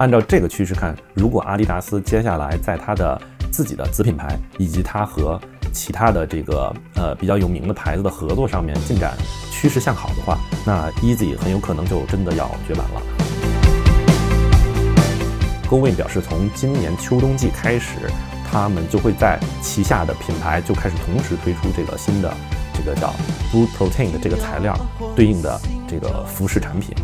按照这个趋势看，如果阿迪达斯接下来在它的自己的子品牌以及它和其他的这个呃比较有名的牌子的合作上面进展趋势向好的话，那 Easy 很有可能就真的要绝版了。GoWin 表示，从今年秋冬季开始，他们就会在旗下的品牌就开始同时推出这个新的这个叫 Blue Protein 的这个材料对应的这个服饰产品。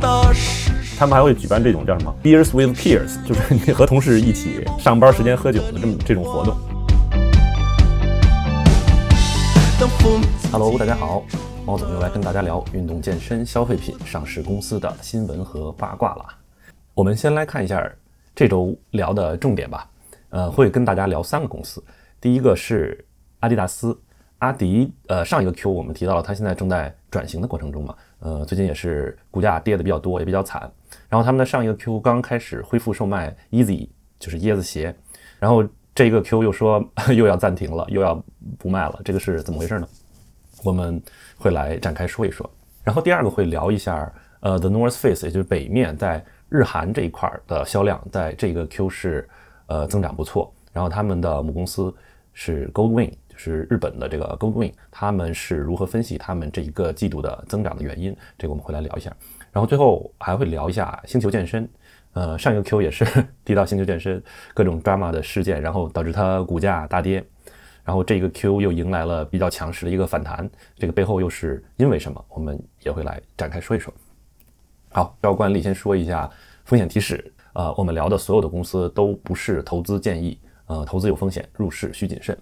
他们还会举办这种叫什么 Beers with Peers，就是你和同事一起上班时间喝酒的这么这种活动。Hello，大家好，猫总又来跟大家聊运动健身消费品上市公司的新闻和八卦了。我们先来看一下这周聊的重点吧。呃，会跟大家聊三个公司。第一个是阿迪达斯，阿迪。呃，上一个 Q 我们提到了，它现在正在转型的过程中嘛。呃，最近也是股价跌的比较多，也比较惨。然后他们的上一个 Q 刚开始恢复售卖 Easy，就是椰子鞋。然后这个 Q 又说又要暂停了，又要不卖了，这个是怎么回事呢？我们会来展开说一说。然后第二个会聊一下，呃，The North Face，也就是北面在。日韩这一块的销量在这个 Q 是呃增长不错，然后他们的母公司是 Goldwing，是日本的这个 g o l d w i n 他们是如何分析他们这一个季度的增长的原因？这个我们会来聊一下。然后最后还会聊一下星球健身，呃，上一个 Q 也是 提到星球健身各种 drama 的事件，然后导致它股价大跌，然后这个 Q 又迎来了比较强势的一个反弹，这个背后又是因为什么？我们也会来展开说一说。好，照惯例先说一下风险提示。呃，我们聊的所有的公司都不是投资建议，呃，投资有风险，入市需谨慎。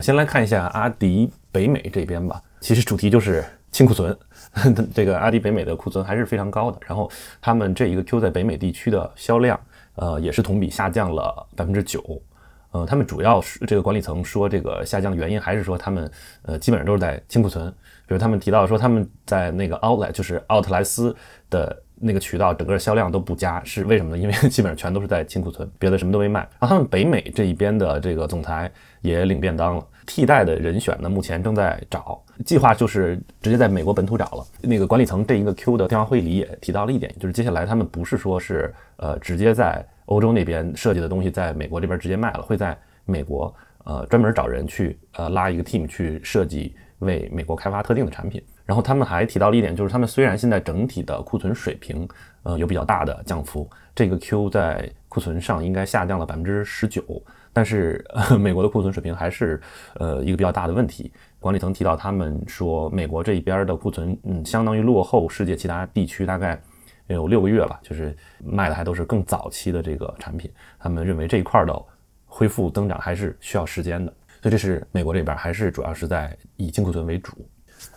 先来看一下阿迪北美这边吧。其实主题就是清库存，这个阿迪北美的库存还是非常高的。然后他们这一个 Q 在北美地区的销量，呃，也是同比下降了百分之九。呃，他们主要是这个管理层说这个下降的原因，还是说他们呃基本上都是在清库存。比如他们提到说他们在那个 Outlet，就是奥特莱斯的那个渠道，整个销量都不佳，是为什么呢？因为 基本上全都是在清库存，别的什么都没卖。然后他们北美这一边的这个总裁也领便当了，替代的人选呢，目前正在找，计划就是直接在美国本土找了。那个管理层这一个 Q 的电话会议里也提到了一点，就是接下来他们不是说是呃直接在欧洲那边设计的东西，在美国这边直接卖了，会在美国呃专门找人去呃拉一个 team 去设计为美国开发特定的产品。然后他们还提到了一点，就是他们虽然现在整体的库存水平呃有比较大的降幅，这个 Q 在库存上应该下降了百分之十九，但是 美国的库存水平还是呃一个比较大的问题。管理层提到，他们说美国这一边的库存嗯相当于落后世界其他地区大概。有六个月吧，就是卖的还都是更早期的这个产品。他们认为这一块的恢复增长还是需要时间的，所以这是美国这边还是主要是在以净库存为主。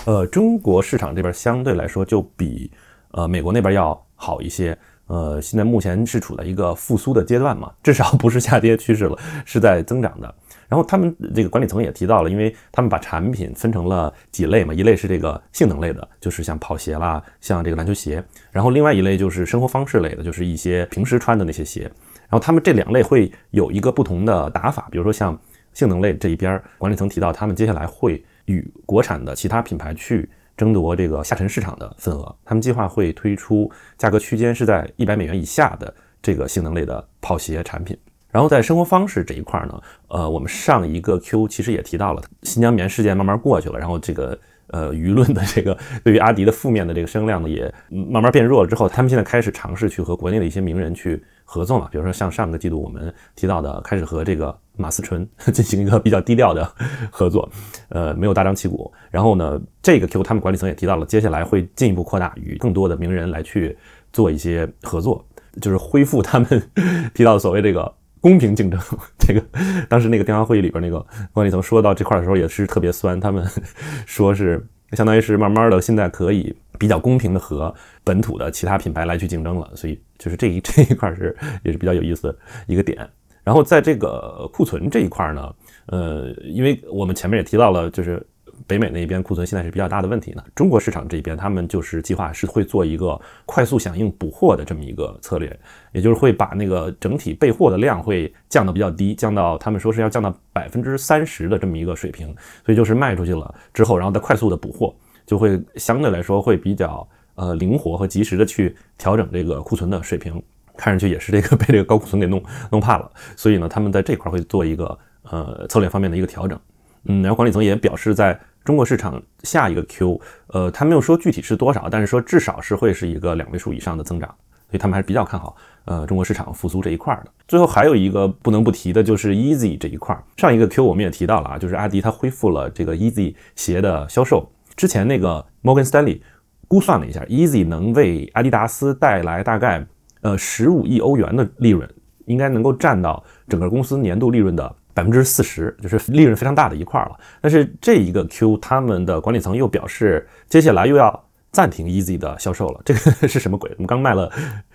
呃，中国市场这边相对来说就比呃美国那边要好一些。呃，现在目前是处在一个复苏的阶段嘛，至少不是下跌趋势了，是在增长的。然后他们这个管理层也提到了，因为他们把产品分成了几类嘛，一类是这个性能类的，就是像跑鞋啦，像这个篮球鞋，然后另外一类就是生活方式类的，就是一些平时穿的那些鞋。然后他们这两类会有一个不同的打法，比如说像性能类这一边，管理层提到他们接下来会与国产的其他品牌去争夺这个下沉市场的份额，他们计划会推出价格区间是在一百美元以下的这个性能类的跑鞋产品。然后在生活方式这一块呢，呃，我们上一个 Q 其实也提到了新疆棉事件慢慢过去了，然后这个呃舆论的这个对于阿迪的负面的这个声量呢也慢慢变弱了之后，他们现在开始尝试去和国内的一些名人去合作嘛，比如说像上个季度我们提到的，开始和这个马思纯 进行一个比较低调的合作，呃，没有大张旗鼓。然后呢，这个 Q 他们管理层也提到了，接下来会进一步扩大与更多的名人来去做一些合作，就是恢复他们 提到的所谓这个。公平竞争，这个当时那个电话会议里边那个管理层说到这块的时候也是特别酸，他们 说是相当于是慢慢的现在可以比较公平的和本土的其他品牌来去竞争了，所以就是这一这一块是也是比较有意思的一个点。然后在这个库存这一块呢，呃，因为我们前面也提到了，就是。北美那边库存现在是比较大的问题呢。中国市场这边，他们就是计划是会做一个快速响应补货的这么一个策略，也就是会把那个整体备货的量会降到比较低，降到他们说是要降到百分之三十的这么一个水平。所以就是卖出去了之后，然后再快速的补货，就会相对来说会比较呃灵活和及时的去调整这个库存的水平，看上去也是这个 被这个高库存给弄弄怕了，所以呢，他们在这块会做一个呃策略方面的一个调整。嗯，然后管理层也表示，在中国市场下一个 Q，呃，他没有说具体是多少，但是说至少是会是一个两位数以上的增长。所以他们还是比较看好，呃，中国市场复苏这一块的。最后还有一个不能不提的就是 Easy 这一块。上一个 Q 我们也提到了啊，就是阿迪它恢复了这个 Easy 鞋的销售。之前那个 Morgan Stanley 估算了一下，Easy 能为阿迪达斯带来大概呃十五亿欧元的利润，应该能够占到整个公司年度利润的百分之四十，就是利润非常大的一块了。但是这一个 Q 他们的管理层又表示，接下来又要。暂停 Easy 的销售了，这个 是什么鬼？我们刚卖了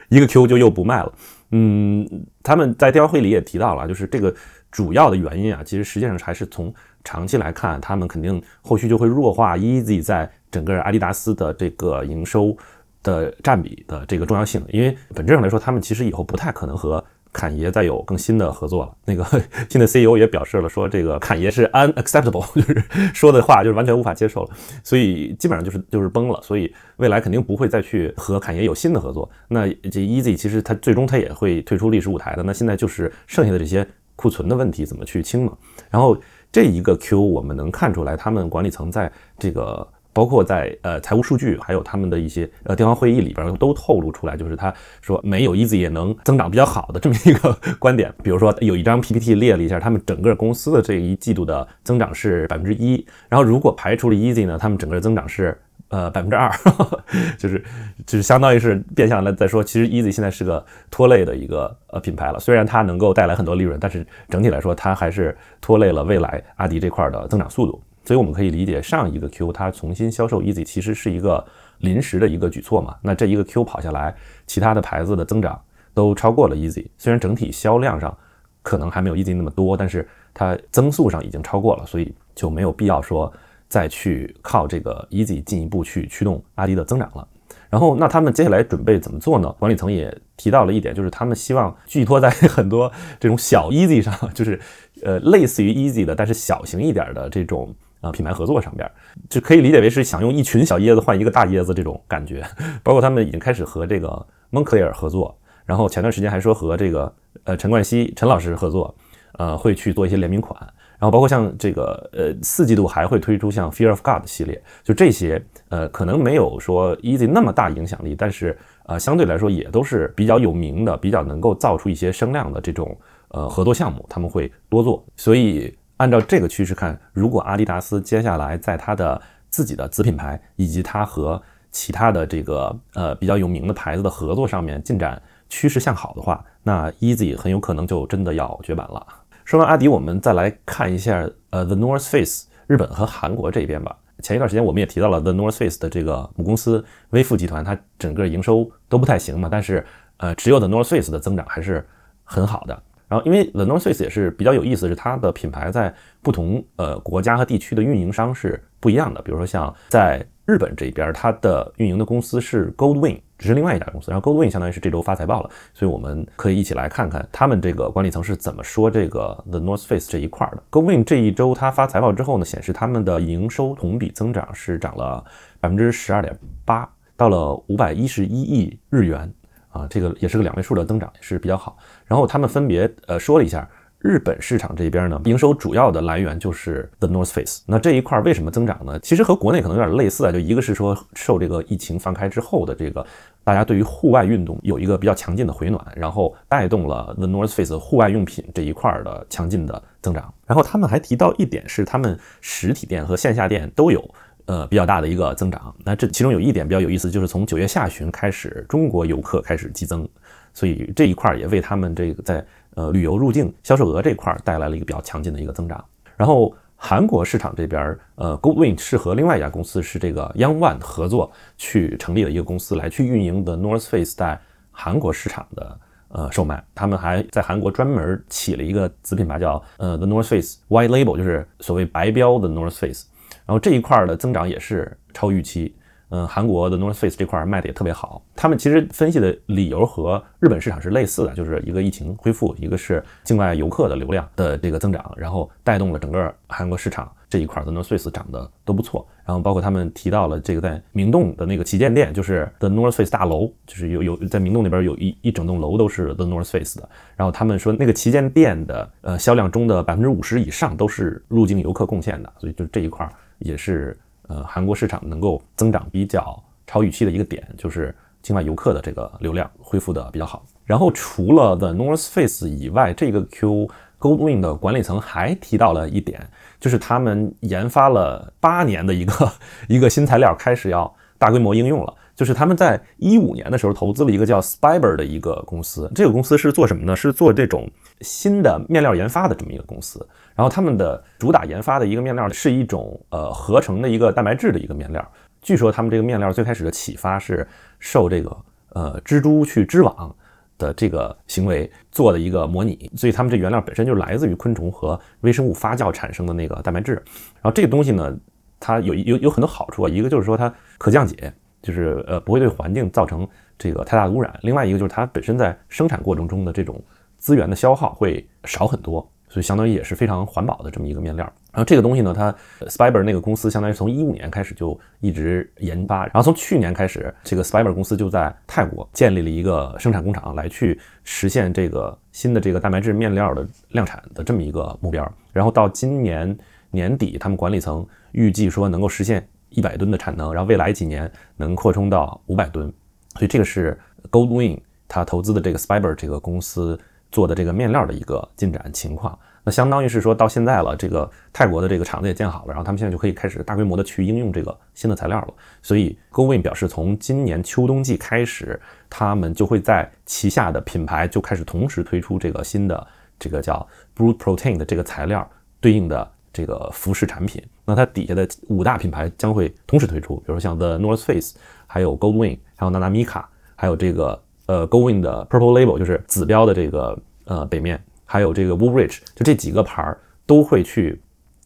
一个 Q 就又不卖了。嗯，他们在电话会里也提到了，就是这个主要的原因啊，其实实际上还是从长期来看，他们肯定后续就会弱化 Easy 在整个阿迪达斯的这个营收的占比的这个重要性，因为本质上来说，他们其实以后不太可能和。侃爷再有更新的合作了，那个 新的 CEO 也表示了，说这个侃爷是 unacceptable，就 是说的话就是完全无法接受了，所以基本上就是就是崩了，所以未来肯定不会再去和侃爷有新的合作。那这 Easy 其实它最终它也会退出历史舞台的，那现在就是剩下的这些库存的问题怎么去清嘛？然后这一个 Q 我们能看出来，他们管理层在这个。包括在呃财务数据，还有他们的一些呃电话会议里边都透露出来，就是他说没有 Easy 也能增长比较好的这么一个 观点。比如说有一张 PPT 列了一下，他们整个公司的这一季度的增长是百分之一，然后如果排除了 Easy 呢，他们整个增长是呃百分之二，就是就是相当于是变相的在说，其实 Easy 现在是个拖累的一个呃品牌了。虽然它能够带来很多利润，但是整体来说，它还是拖累了未来阿迪这块的增长速度。所以我们可以理解，上一个 Q 它重新销售 Easy 其实是一个临时的一个举措嘛。那这一个 Q 跑下来，其他的牌子的增长都超过了 Easy，虽然整体销量上可能还没有 Easy 那么多，但是它增速上已经超过了，所以就没有必要说再去靠这个 Easy 进一步去驱动阿迪的增长了。然后，那他们接下来准备怎么做呢？管理层也提到了一点，就是他们希望寄托在很多这种小 Easy 上，就是呃类似于 Easy 的，但是小型一点的这种。啊，品牌合作上边就可以理解为是想用一群小椰子换一个大椰子这种感觉。包括他们已经开始和这个蒙克利尔合作，然后前段时间还说和这个呃陈冠希陈老师合作，呃会去做一些联名款。然后包括像这个呃四季度还会推出像 Fear of God 系列，就这些呃可能没有说 Easy 那么大影响力，但是呃相对来说也都是比较有名的，比较能够造出一些声量的这种呃合作项目，他们会多做，所以。按照这个趋势看，如果阿迪达斯接下来在它的自己的子品牌以及它和其他的这个呃比较有名的牌子的合作上面进展趋势向好的话，那 Easy 很有可能就真的要绝版了。说完阿迪，我们再来看一下呃 The North Face 日本和韩国这边吧。前一段时间我们也提到了 The North Face 的这个母公司微富集团，它整个营收都不太行嘛，但是呃只有 The North Face 的增长还是很好的。然后，因为 The North Face 也是比较有意思，是它的品牌在不同呃国家和地区的运营商是不一样的。比如说像在日本这边，它的运营的公司是 Goldwing，只是另外一家公司。然后 Goldwing 相当于是这周发财报了，所以我们可以一起来看看他们这个管理层是怎么说这个 The North Face 这一块的。Goldwing 这一周它发财报之后呢，显示他们的营收同比增长是涨了百分之十二点八，到了五百一十一亿日元。啊，这个也是个两位数的增长，也是比较好。然后他们分别呃说了一下，日本市场这边呢，营收主要的来源就是 The North Face。那这一块为什么增长呢？其实和国内可能有点类似啊，就一个是说受这个疫情放开之后的这个大家对于户外运动有一个比较强劲的回暖，然后带动了 The North Face 户外用品这一块的强劲的增长。然后他们还提到一点是，他们实体店和线下店都有。呃，比较大的一个增长。那这其中有一点比较有意思，就是从九月下旬开始，中国游客开始激增，所以这一块也为他们这个在呃旅游入境销售额这块带来了一个比较强劲的一个增长。然后韩国市场这边，呃，GoWin 是和另外一家公司是这个 Young One 合作去成立了一个公司来去运营的 North Face 在韩国市场的呃售卖。他们还在韩国专门起了一个子品牌叫呃 The North Face White Label，就是所谓白标的 North Face。然后这一块的增长也是超预期，嗯，韩国的 North Face 这块卖的也特别好。他们其实分析的理由和日本市场是类似的，就是一个疫情恢复，一个是境外游客的流量的这个增长，然后带动了整个韩国市场这一块的 North Face 涨得都不错。然后包括他们提到了这个在明洞的那个旗舰店，就是 The North Face 大楼，就是有有在明洞那边有一一整栋楼都是 The North Face 的。然后他们说那个旗舰店的呃销量中的百分之五十以上都是入境游客贡献的，所以就这一块也是呃韩国市场能够增长比较超预期的一个点，就是境外游客的这个流量恢复的比较好。然后除了 The North Face 以外，这个 Q Goldwing 的管理层还提到了一点，就是他们研发了八年的一个 一个新材料开始要大规模应用了。就是他们在一五年的时候投资了一个叫 Spiber 的一个公司，这个公司是做什么呢？是做这种新的面料研发的这么一个公司。然后他们的主打研发的一个面料是一种呃合成的一个蛋白质的一个面料。据说他们这个面料最开始的启发是受这个呃蜘蛛去织网。的这个行为做的一个模拟，所以他们这原料本身就来自于昆虫和微生物发酵产生的那个蛋白质。然后这个东西呢，它有有有很多好处啊，一个就是说它可降解，就是呃不会对环境造成这个太大的污染；另外一个就是它本身在生产过程中的这种资源的消耗会少很多。所以相当于也是非常环保的这么一个面料。然后这个东西呢，它 Spiber 那个公司相当于从一五年开始就一直研发，然后从去年开始，这个 Spiber 公司就在泰国建立了一个生产工厂，来去实现这个新的这个蛋白质面料的量产的这么一个目标。然后到今年年底，他们管理层预计说能够实现一百吨的产能，然后未来几年能扩充到五百吨。所以这个是 Goldwing 他投资的这个 Spiber 这个公司。做的这个面料的一个进展情况，那相当于是说到现在了，这个泰国的这个厂子也建好了，然后他们现在就可以开始大规模的去应用这个新的材料了。所以 goldwin 表示，从今年秋冬季开始，他们就会在旗下的品牌就开始同时推出这个新的这个叫 Brood Protein 的这个材料对应的这个服饰产品。那它底下的五大品牌将会同时推出，比如像 The North Face，还有 Goldwing，还有 Nanamika，还有这个。呃 Goldwing 的 Purple Label 就是紫标的这个呃北面，还有这个 Woolrich，就这几个牌儿都会去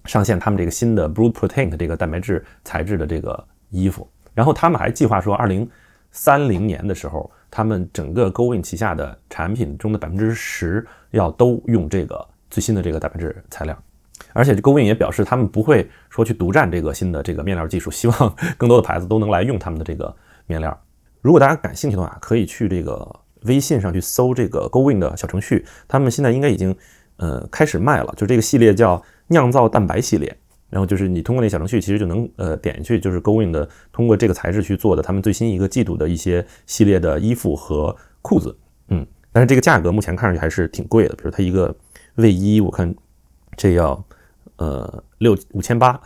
上线他们这个新的 Blue Protein 这个蛋白质材质的这个衣服。然后他们还计划说，二零三零年的时候，他们整个 Going 旗下的产品中的百分之十要都用这个最新的这个蛋白质材料。而且 Going 也表示，他们不会说去独占这个新的这个面料技术，希望更多的牌子都能来用他们的这个面料。如果大家感兴趣的话，可以去这个微信上去搜这个 Goin 的小程序，他们现在应该已经呃开始卖了，就这个系列叫酿造蛋白系列。然后就是你通过那小程序，其实就能呃点进去，就是 Goin 的通过这个材质去做的他们最新一个季度的一些系列的衣服和裤子。嗯，但是这个价格目前看上去还是挺贵的，比如它一个卫衣，我看这要。呃，六五千八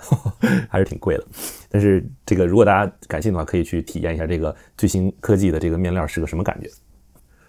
还是挺贵的，但是这个如果大家感兴趣的话，可以去体验一下这个最新科技的这个面料是个什么感觉。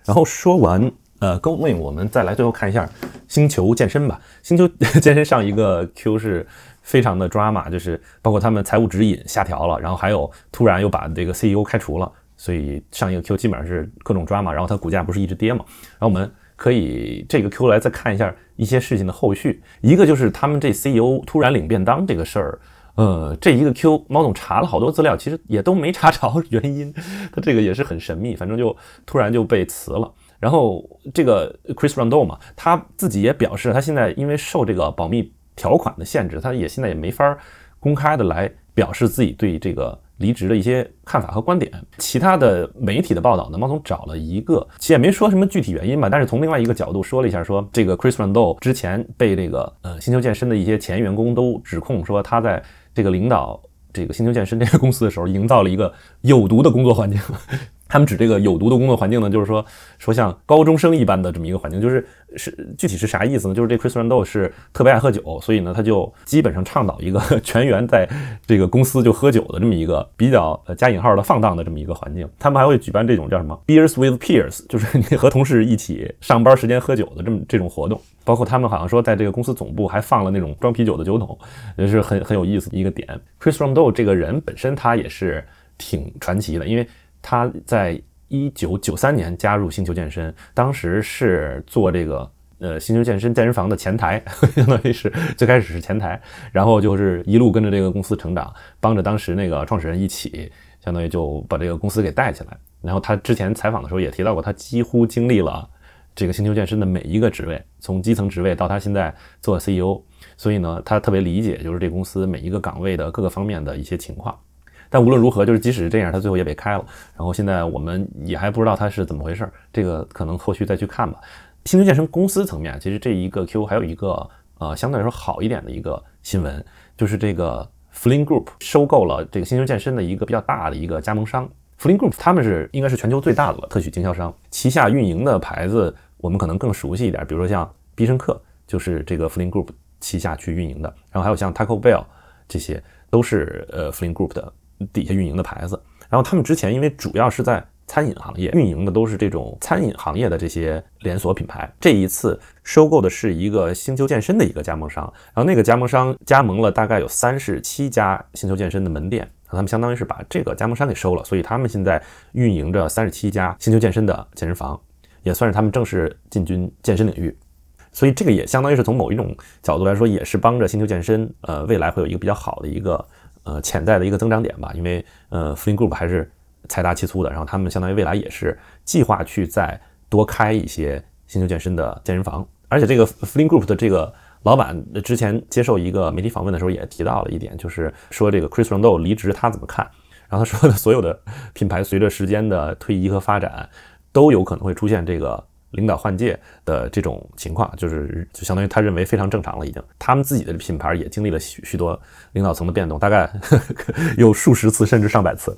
然后说完呃 g o w i n 我们再来最后看一下星球健身吧。星球 健身上一个 Q 是非常的 drama，就是包括他们财务指引下调了，然后还有突然又把这个 CEO 开除了，所以上一个 Q 基本上是各种 drama，然后它股价不是一直跌嘛，然后我们。可以这个 Q 来再看一下一些事情的后续，一个就是他们这 CEO 突然领便当这个事儿，呃，这一个 Q 猫总查了好多资料，其实也都没查着原因，他这个也是很神秘，反正就突然就被辞了。然后这个 Chris Rondo 嘛，他自己也表示，他现在因为受这个保密条款的限制，他也现在也没法公开的来表示自己对这个。离职的一些看法和观点，其他的媒体的报道呢？猫总找了一个，其实也没说什么具体原因吧，但是从另外一个角度说了一下，说这个 Chris Rando 之前被这个呃星球健身的一些前员工都指控说，他在这个领导这个星球健身这个公司的时候，营造了一个有毒的工作环境。他们指这个有毒的工作环境呢，就是说说像高中生一般的这么一个环境，就是是具体是啥意思呢？就是这 Chris Randell 是特别爱喝酒，所以呢，他就基本上倡导一个 全员在这个公司就喝酒的这么一个比较呃加引号的放荡的这么一个环境。他们还会举办这种叫什么 Beers with Peers，就是你和同事一起上班时间喝酒的这么这种活动。包括他们好像说在这个公司总部还放了那种装啤酒的酒桶，也是很很有意思的一个点。Chris Randell 这个人本身他也是挺传奇的，因为。他在一九九三年加入星球健身，当时是做这个呃星球健身健身房的前台，相当于是最开始是前台，然后就是一路跟着这个公司成长，帮着当时那个创始人一起，相当于就把这个公司给带起来。然后他之前采访的时候也提到过，他几乎经历了这个星球健身的每一个职位，从基层职位到他现在做 CEO。所以呢，他特别理解就是这公司每一个岗位的各个方面的一些情况。但无论如何，就是即使是这样，他最后也被开了。然后现在我们也还不知道他是怎么回事儿，这个可能后续再去看吧。星球健身公司层面，其实这一个 Q 还有一个呃相对来说好一点的一个新闻，就是这个 Fling Group 收购了这个星球健身的一个比较大的一个加盟商。Fling Group 他们是应该是全球最大的特许经销商，旗下运营的牌子我们可能更熟悉一点，比如说像必胜客就是这个 Fling Group 旗下去运营的，然后还有像 Taco Bell 这些都是呃 Fling Group 的。底下运营的牌子，然后他们之前因为主要是在餐饮行业运营的，都是这种餐饮行业的这些连锁品牌。这一次收购的是一个星球健身的一个加盟商，然后那个加盟商加盟了大概有三十七家星球健身的门店，他们相当于是把这个加盟商给收了，所以他们现在运营着三十七家星球健身的健身房，也算是他们正式进军健身领域。所以这个也相当于是从某一种角度来说，也是帮着星球健身，呃，未来会有一个比较好的一个。呃，潜在的一个增长点吧，因为呃，Fling Group 还是财大气粗的，然后他们相当于未来也是计划去再多开一些星球健身的健身房，而且这个 Fling Group 的这个老板之前接受一个媒体访问的时候也提到了一点，就是说这个 Chris Rondeau 离职他怎么看？然后他说的所有的品牌随着时间的推移和发展，都有可能会出现这个。领导换届的这种情况，就是就相当于他认为非常正常了，已经。他们自己的品牌也经历了许许多领导层的变动，大概 有数十次甚至上百次，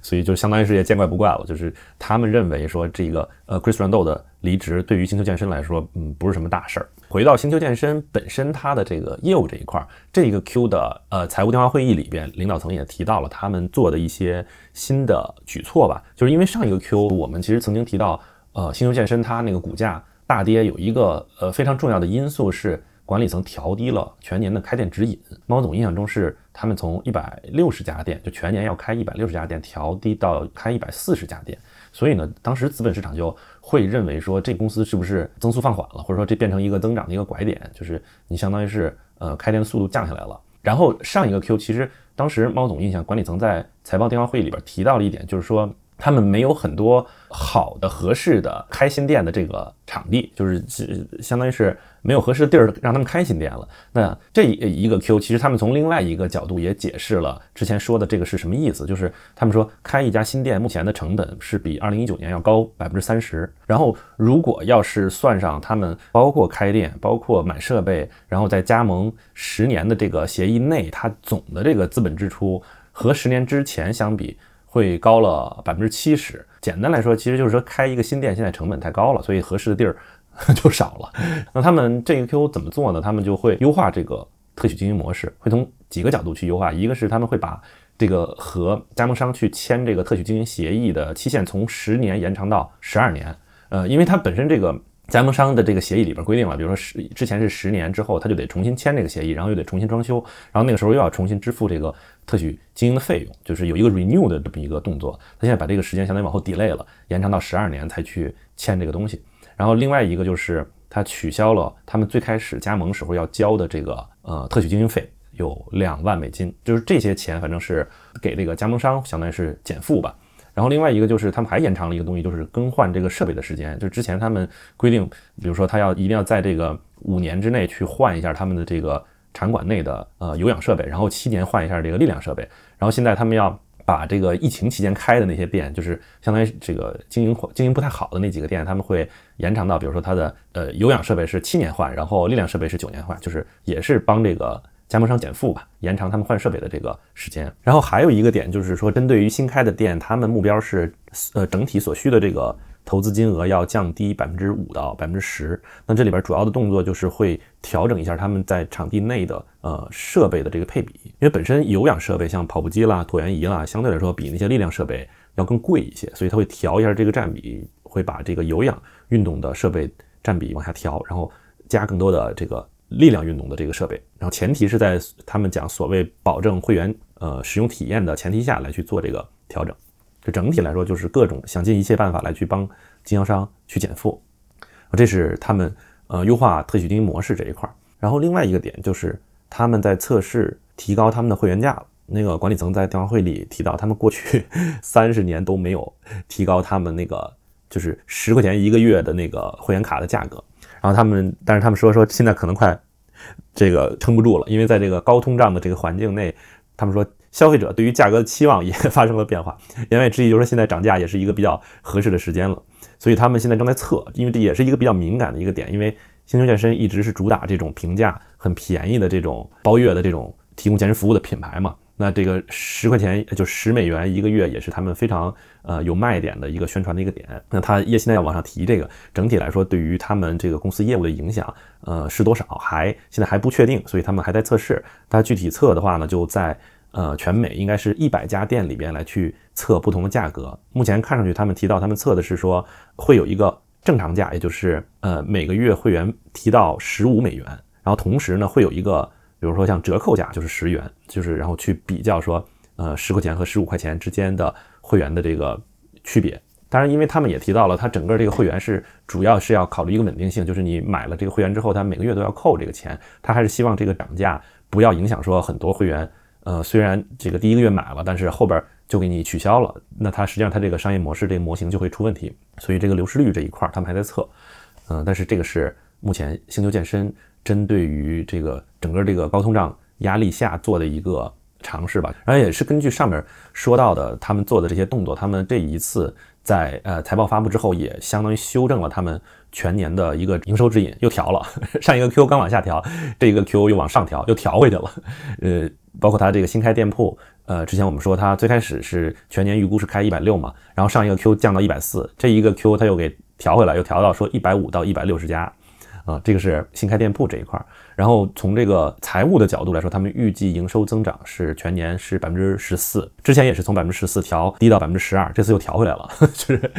所以就相当于是也见怪不怪了。就是他们认为说这个呃 Chris Rondeau 的离职对于星球健身来说，嗯，不是什么大事儿。回到星球健身本身，它的这个业务这一块，这个 Q 的呃财务电话会议里边，领导层也提到了他们做的一些新的举措吧。就是因为上一个 Q 我们其实曾经提到。呃，星球健身它那个股价大跌，有一个呃非常重要的因素是管理层调低了全年的开店指引。猫总印象中是他们从一百六十家店，就全年要开一百六十家店，调低到开一百四十家店。所以呢，当时资本市场就会认为说，这公司是不是增速放缓了，或者说这变成一个增长的一个拐点，就是你相当于是呃开店的速度降下来了。然后上一个 Q，其实当时猫总印象管理层在财报电话会议里边提到了一点，就是说。他们没有很多好的、合适的开新店的这个场地，就是相当于是没有合适的地儿让他们开新店了。那这一个 Q，其实他们从另外一个角度也解释了之前说的这个是什么意思，就是他们说开一家新店目前的成本是比二零一九年要高百分之三十。然后如果要是算上他们包括开店、包括买设备，然后在加盟十年的这个协议内，它总的这个资本支出和十年之前相比。会高了百分之七十。简单来说，其实就是说开一个新店现在成本太高了，所以合适的地儿 就少了。那他们这个 Q 怎么做呢？他们就会优化这个特许经营模式，会从几个角度去优化。一个是他们会把这个和加盟商去签这个特许经营协议的期限从十年延长到十二年。呃，因为它本身这个。加盟商的这个协议里边规定了，比如说十之前是十年之后，他就得重新签这个协议，然后又得重新装修，然后那个时候又要重新支付这个特许经营的费用，就是有一个 renew 的这么一个动作。他现在把这个时间相当于往后 delay 了，延长到十二年才去签这个东西。然后另外一个就是他取消了他们最开始加盟时候要交的这个呃特许经营费，有两万美金，就是这些钱反正是给这个加盟商相当于是减负吧。然后另外一个就是他们还延长了一个东西，就是更换这个设备的时间。就之前他们规定，比如说他要一定要在这个五年之内去换一下他们的这个场馆内的呃有氧设备，然后七年换一下这个力量设备。然后现在他们要把这个疫情期间开的那些店，就是相当于这个经营经营不太好的那几个店，他们会延长到，比如说它的呃有氧设备是七年换，然后力量设备是九年换，就是也是帮这个。加盟商减负吧，延长他们换设备的这个时间。然后还有一个点就是说，针对于新开的店，他们目标是，呃，整体所需的这个投资金额要降低百分之五到百分之十。那这里边主要的动作就是会调整一下他们在场地内的呃设备的这个配比，因为本身有氧设备像跑步机啦、椭圆仪啦，相对来说比那些力量设备要更贵一些，所以他会调一下这个占比，会把这个有氧运动的设备占比往下调，然后加更多的这个。力量运动的这个设备，然后前提是在他们讲所谓保证会员呃使用体验的前提下来去做这个调整，就整体来说就是各种想尽一切办法来去帮经销商去减负，这是他们呃优化特许经营模式这一块。然后另外一个点就是他们在测试提高他们的会员价。那个管理层在电话会里提到，他们过去 三十年都没有提高他们那个就是十块钱一个月的那个会员卡的价格。然后他们，但是他们说说现在可能快这个撑不住了，因为在这个高通胀的这个环境内，他们说消费者对于价格的期望也发生了变化。言外之意就是说，现在涨价也是一个比较合适的时间了。所以他们现在正在测，因为这也是一个比较敏感的一个点，因为星球健身一直是主打这种平价、很便宜的这种包月的这种提供健身服务的品牌嘛。那这个十块钱就十美元一个月，也是他们非常呃有卖点的一个宣传的一个点。那他也现在要往上提这个，整体来说对于他们这个公司业务的影响，呃是多少还现在还不确定，所以他们还在测试。它具体测的话呢，就在呃全美应该是一百家店里边来去测不同的价格。目前看上去他们提到他们测的是说会有一个正常价，也就是呃每个月会员提到十五美元，然后同时呢会有一个。比如说像折扣价就是十元，就是然后去比较说，呃，十块钱和十五块钱之间的会员的这个区别。当然，因为他们也提到了，它整个这个会员是主要是要考虑一个稳定性，就是你买了这个会员之后，它每个月都要扣这个钱，他还是希望这个涨价不要影响说很多会员，呃，虽然这个第一个月买了，但是后边就给你取消了，那它实际上它这个商业模式这个模型就会出问题。所以这个流失率这一块他们还在测，嗯，但是这个是目前星球健身。针对于这个整个这个高通胀压力下做的一个尝试吧，然后也是根据上面说到的他们做的这些动作，他们这一次在呃财报发布之后，也相当于修正了他们全年的一个营收指引，又调了。上一个 Q 刚往下调，这一个 Q 又往上调，又调回去了。呃，包括它这个新开店铺，呃，之前我们说它最开始是全年预估是开一百六嘛，然后上一个 Q 降到一百四，这一个 Q 它又给调回来，又调到说一百五到一百六十家。啊，这个是新开店铺这一块，然后从这个财务的角度来说，他们预计营收增长是全年是百分之十四，之前也是从百分之十四调低到百分之十二，这次又调回来了，就是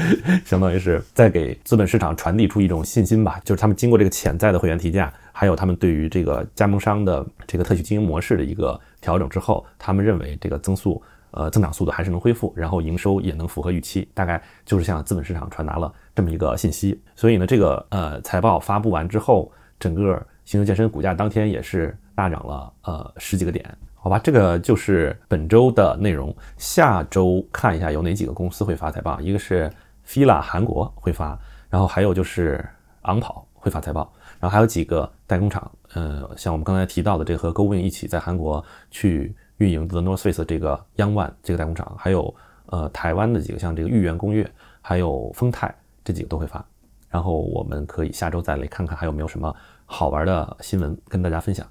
相当于是在给资本市场传递出一种信心吧，就是他们经过这个潜在的会员提价，还有他们对于这个加盟商的这个特许经营模式的一个调整之后，他们认为这个增速。呃，增长速度还是能恢复，然后营收也能符合预期，大概就是向资本市场传达了这么一个信息。所以呢，这个呃财报发布完之后，整个星球健身股价当天也是大涨了呃十几个点，好吧，这个就是本周的内容。下周看一下有哪几个公司会发财报，一个是 Fila 韩国会发，然后还有就是昂跑会发财报，然后还有几个代工厂，呃，像我们刚才提到的这和 GoWin 一起在韩国去。运营 The North Face 这个央万这个代工厂，还有呃台湾的几个像这个豫园工业，还有丰泰这几个都会发。然后我们可以下周再来看看还有没有什么好玩的新闻跟大家分享。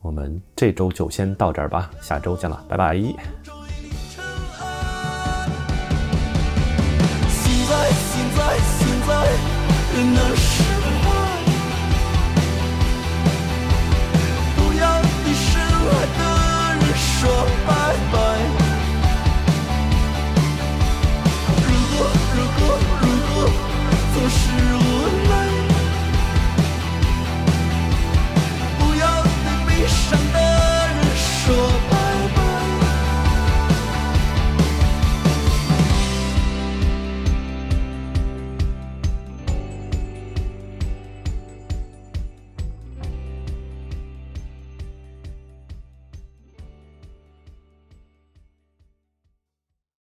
我们这周就先到这儿吧，下周见了，拜拜。现在，现在，现在，